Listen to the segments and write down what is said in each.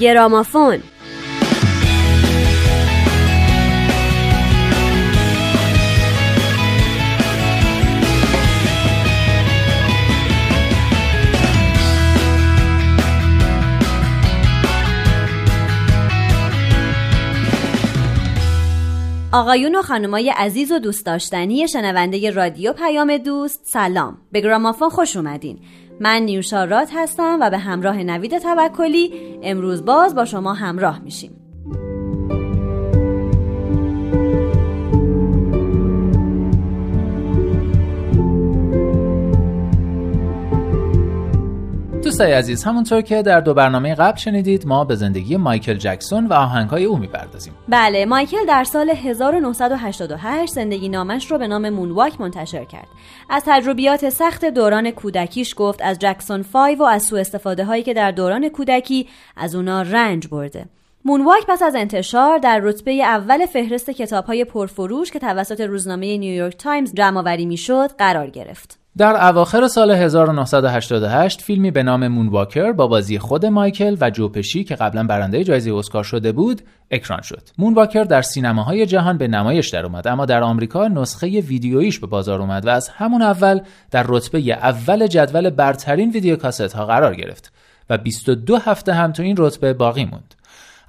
گرامافون. آقایون و خانمای عزیز و دوست داشتنی شنونده رادیو پیام دوست سلام. به گرامافون خوش اومدین. من نیوشا رات هستم و به همراه نوید توکلی امروز باز با شما همراه میشیم. دوستای عزیز همونطور که در دو برنامه قبل شنیدید ما به زندگی مایکل جکسون و آهنگهای او می‌پردازیم. بله مایکل در سال 1988 زندگی نامش رو به نام مونواک منتشر کرد. از تجربیات سخت دوران کودکیش گفت از جکسون 5 و از سوء استفاده هایی که در دوران کودکی از اونا رنج برده. Moonwalk پس از انتشار در رتبه اول فهرست کتاب های پرفروش که توسط روزنامه نیویورک تایمز جمع می‌شد قرار گرفت. در اواخر سال 1988 فیلمی به نام Moonwalker با بازی خود مایکل و جو پشی که قبلا برنده جایزه اسکار شده بود اکران شد. Moonwalker در سینماهای جهان به نمایش در اومد اما در آمریکا نسخه ویدیوییش به بازار اومد و از همون اول در رتبه اول جدول برترین ویدیو کاست ها قرار گرفت و 22 هفته هم تو این رتبه باقی موند.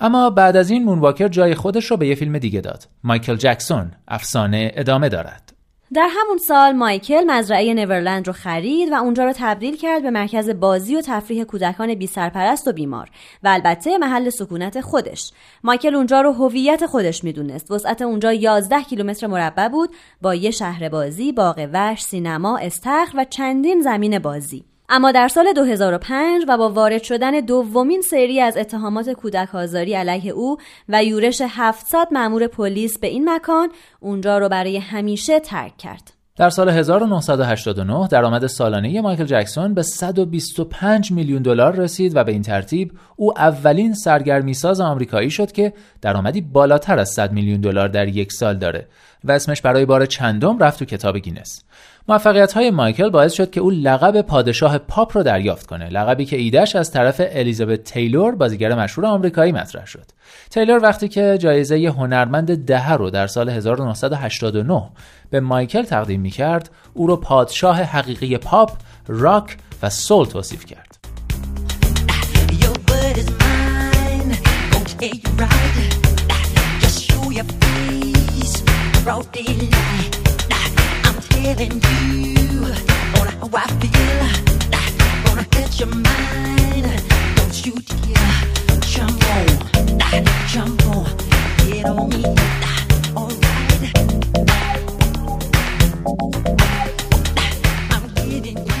اما بعد از این مونواکر جای خودش رو به یه فیلم دیگه داد. مایکل جکسون افسانه ادامه دارد. در همون سال مایکل مزرعه نورلند رو خرید و اونجا رو تبدیل کرد به مرکز بازی و تفریح کودکان بی سرپرست و بیمار و البته محل سکونت خودش. مایکل اونجا رو هویت خودش می‌دونست. وسعت اونجا 11 کیلومتر مربع بود با یه شهر بازی، باغ وحش، سینما، استخر و چندین زمین بازی. اما در سال 2005 و با وارد شدن دومین سری از اتهامات کودک آزاری علیه او و یورش 700 مأمور پلیس به این مکان اونجا رو برای همیشه ترک کرد. در سال 1989 درآمد سالانه مایکل جکسون به 125 میلیون دلار رسید و به این ترتیب او اولین سرگرمیساز آمریکایی شد که درآمدی بالاتر از 100 میلیون دلار در یک سال داره و اسمش برای بار چندم رفت تو کتاب گینس. موفقیت های مایکل باعث شد که او لقب پادشاه پاپ رو دریافت کنه لقبی که ایدهش از طرف الیزابت تیلور بازیگر مشهور آمریکایی مطرح شد. تیلور وقتی که جایزه هنرمند ده رو در سال 1989 به مایکل تقدیم می کرد او رو پادشاه حقیقی پاپ راک و سول توصیف کرد.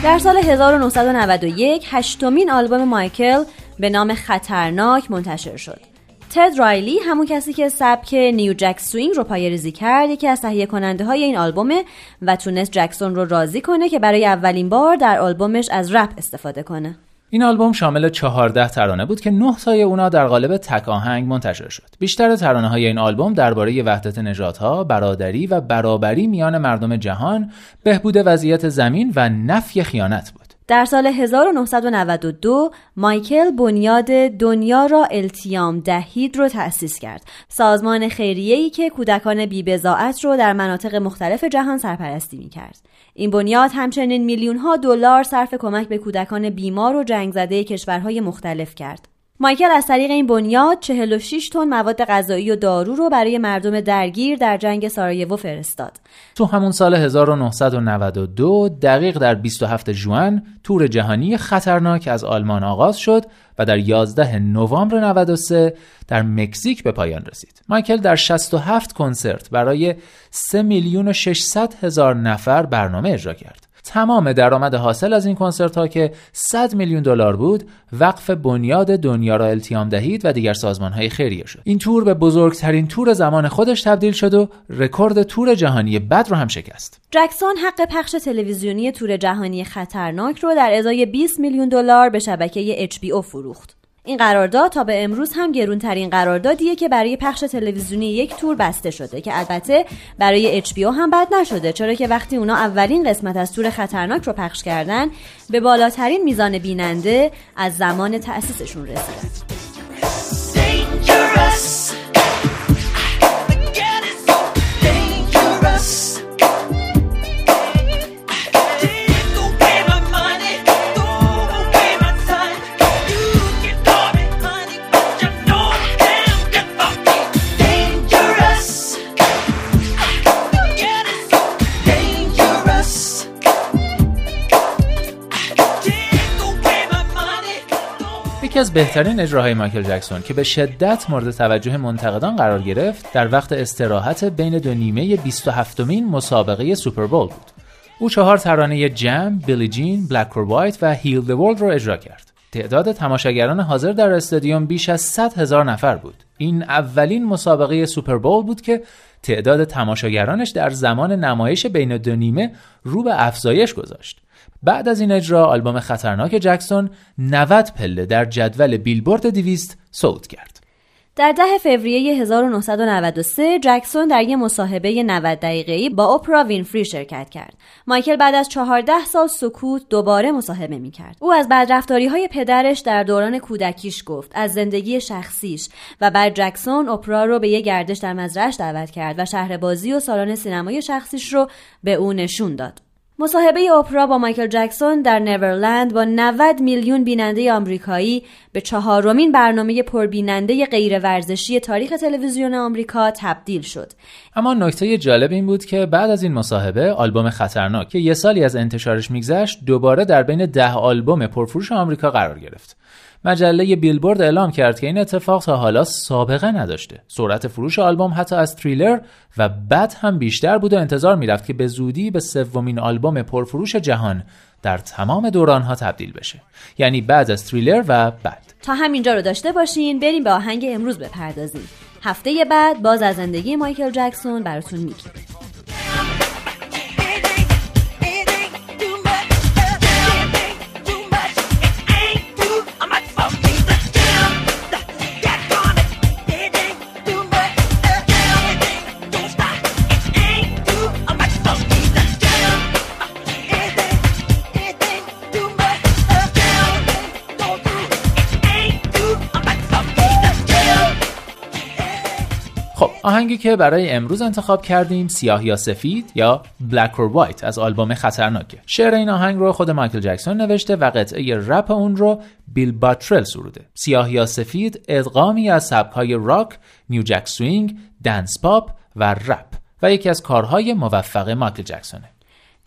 در سال 1991 هشتمین آلبوم مایکل به نام خطرناک منتشر شد. تد رایلی همون کسی که سبک new jack swing رو ریزی کرد یکی از تهیه کننده های این آلبومه و تونست جکسون رو راضی کنه که برای اولین بار در آلبومش از رپ استفاده کنه این آلبوم شامل 14 ترانه بود که 9 تای اونا در قالب تک آهنگ منتشر شد. بیشتر ترانه های این آلبوم درباره وحدت نژادها، برادری و برابری میان مردم جهان، بهبود وضعیت زمین و نفی خیانت بود. در سال 1992 مایکل بنیاد دنیا را التیام دهید رو تأسیس کرد. سازمان خیریه‌ای که کودکان بی‌بضاعت رو در مناطق مختلف جهان سرپرستی می‌کرد. این بنیاد همچنین میلیون ها دلار صرف کمک به کودکان بیمار و جنگ زده کشورهای مختلف کرد. مایکل از طریق این بنیاد 46 تن مواد غذایی و دارو رو برای مردم درگیر در جنگ سارایوو فرستاد. تو همون سال 1992 دقیق در 27 جوان تور جهانی خطرناک از آلمان آغاز شد و در 11 نوامبر 93 در مکزیک به پایان رسید. مایکل در 67 کنسرت برای 3 میلیون و 600 هزار نفر برنامه اجرا کرد. تمام درآمد حاصل از این کنسرت ها که 100 میلیون دلار بود وقف بنیاد دنیا را التیام دهید و دیگر سازمان های خیریه شد. این تور به بزرگترین تور زمان خودش تبدیل شد و رکورد تور جهانی بد رو هم شکست. جکسون حق پخش تلویزیونی تور جهانی خطرناک رو در ازای 20 میلیون دلار به شبکه HBO فروخت. این قرارداد تا به امروز هم گرونترین قراردادیه که برای پخش تلویزیونی یک تور بسته شده که البته برای HBO هم بد نشده چرا که وقتی اونا اولین قسمت از تور خطرناک رو پخش کردن به بالاترین میزان بیننده از زمان تأسیسشون رسید یکی از بهترین اجراهای مایکل جکسون که به شدت مورد توجه منتقدان قرار گرفت در وقت استراحت بین دو نیمه 27 مین مسابقه سوپربول بود. او چهار ترانه Jam، Billie Jean، Black or White و Heal the World رو اجرا کرد. تعداد تماشاگران حاضر در استادیوم بیش از 100 هزار نفر بود. این اولین مسابقه سوپربول بود که تعداد تماشاگرانش در زمان نمایش بین دو نیمه رو به افزایش گذاشت. بعد از این اجرا آلبوم خطرناک جکسون 90 پله در جدول بیلبورد 200 صعود کرد. در ده فوریه 1993 جکسون در یک مصاحبه 90 دقیقه‌ای با اپرا وینفری شرکت کرد. مایکل بعد از 14 سال سکوت دوباره مصاحبه می کرد. او از بدرفتاری های پدرش در دوران کودکیش گفت، از زندگی شخصیش و بعد جکسون اپرا رو به یک گردش در مزرعش دعوت کرد و شهر بازی و سالن سینمای شخصیش رو به او نشون داد. مصاحبه اپرا با مایکل جکسون در نیورلند با 90 میلیون بیننده آمریکایی به چهارمین برنامه پربیننده غیر ورزشی تاریخ تلویزیون آمریکا تبدیل شد. اما نکته جالب این بود که بعد از این مصاحبه آلبوم خطرناک که یه سالی از انتشارش میگذشت دوباره در بین ده آلبوم پرفروش آمریکا قرار گرفت. مجله بیلبورد اعلام کرد که این اتفاق تا حالا سابقه نداشته. سرعت فروش آلبوم حتی از تریلر و بعد هم بیشتر بود و انتظار می‌رفت که به زودی به سومین آلبوم پرفروش جهان در تمام دورانها تبدیل بشه. یعنی بعد از تریلر و بعد. تا همینجا رو داشته باشین. بریم به آهنگ امروز بپردازیم. هفته بعد باز از زندگی مایکل جکسون براتون میگیم. آهنگی که برای امروز انتخاب کردیم سیاه یا سفید یا Black or White از آلبوم خطرناکه. شعر این آهنگ رو خود مایکل جکسون نوشته و قطعه رپ اون رو بیل بوترل سروده. سیاه یا سفید ادغامی از سبکهای راک new jack swing dance pop و رپ و یکی از کارهای موفق مایکل جکسونه.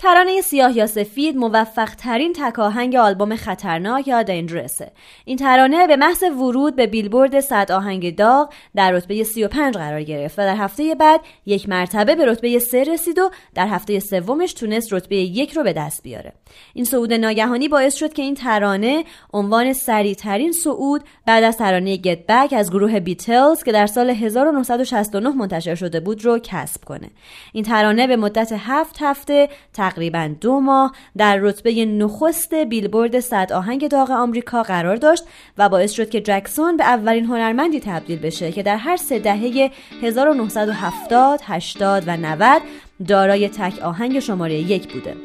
ترانه سیاه یا سفید موفق ترین تکاهنگ آلبوم خطرناک یا Dangerous ه این ترانه به محض ورود به بیلبورد صد آهنگ داغ در رتبه 35 قرار گرفت و در هفته بعد یک مرتبه به رتبه 3 رسید و در هفته سومش تونست رتبه یک رو به دست بیاره. این صعود ناگهانی باعث شد که این ترانه عنوان سریعترین صعود بعد از ترانه گت بک از گروه بیتلز که در سال 1969 منتشر شده بود رو کسب کنه. این ترانه به مدت هفت هفته تقریبا دو ماه در رتبه نخست بیلبورد صد آهنگ داغ آمریکا قرار داشت و باعث شد که جکسون به اولین هنرمندی تبدیل بشه که در هر سه دهه 1970, 80 و 90 دارای تک آهنگ شماره یک بوده.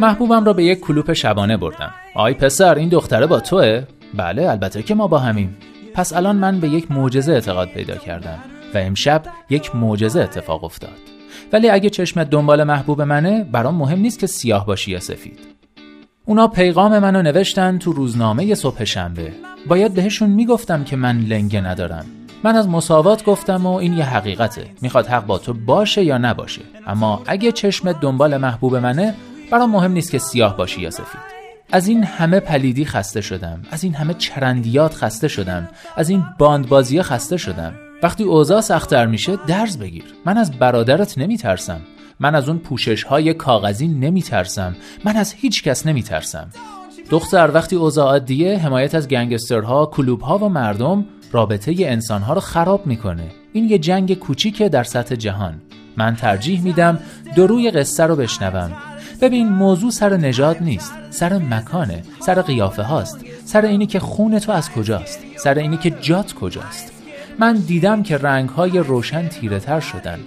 محبوبم را به یک کلوپ شبانه بردم. آی پسر این دختره با توه؟ بله البته که ما با همیم. پس الان من به یک معجزه اعتقاد پیدا کردم و امشب یک معجزه اتفاق افتاد. ولی اگه چشمت دنبال محبوب منه برام مهم نیست که سیاه باشی یا سفید. اونا پیغام منو نوشتن تو روزنامه صبح شنبه. باید بهشون می‌گفتم که من لنگه ندارم. من از مساوات گفتم و این یه حقیقته. می‌خواد حق با تو باشه یا نباشه. اما اگه چشمت دنبال محبوب منه برام مهم نیست که سیاه باشی یا سفید. از این همه پلیدی خسته شدم. از این همه چرندیات خسته شدم. از این باندبازی خسته شدم. وقتی اوضاع سختتر میشه درز بگیر. من از برادرت نمیترسم. من از اون پوشش های کاغذی نمیترسم. من از هیچ کس نمیترسم. دختر وقتی اوضاع عادیه حمایت از گنگسترها کلوبها و مردم رابطه انسانها رو خراب می‌کنه. این یه جنگ کوچیکه در سطح جهان. من ترجیح میدم دروی قصه رو بشنوم. ببین موضوع سر نجات نیست سر مکانه سر قیافه هاست. سر اینی که خون تو از کجاست؟ سر اینی که جات کجاست؟ من دیدم که رنگ های روشن تیره تر شدن.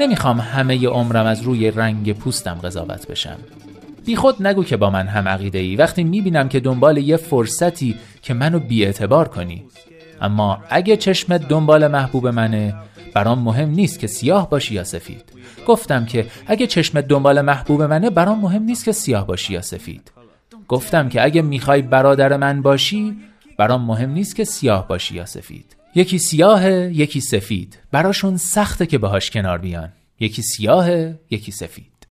نمی‌خوام همه عمرم از روی رنگ پوستم قضاوت بشم. بی خود نگو که با من هم عقیده ای وقتی می‌بینم که دنبال یه فرصتی که منو اعتبار کنی. اما اگه چشمت دنبال محبوب منه برام مهم نیست که سیاه باشی یا سفید. گفتم که اگه چشمت دنبال محبوب منه برام مهم نیست که سیاه باشی یا سفید. گفتم که اگه می‌خوای برادر من باشی برام مهم نیست که سیاه باشی یا سفید. یکی سیاه یکی سفید. براشون سخته که باهاش کنار بیان. یکی سیاه یکی سفید.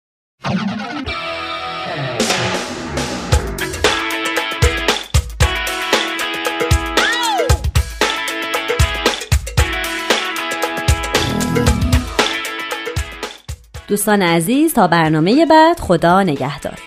دوستان عزیز تا برنامه بعد خدا نگهدار.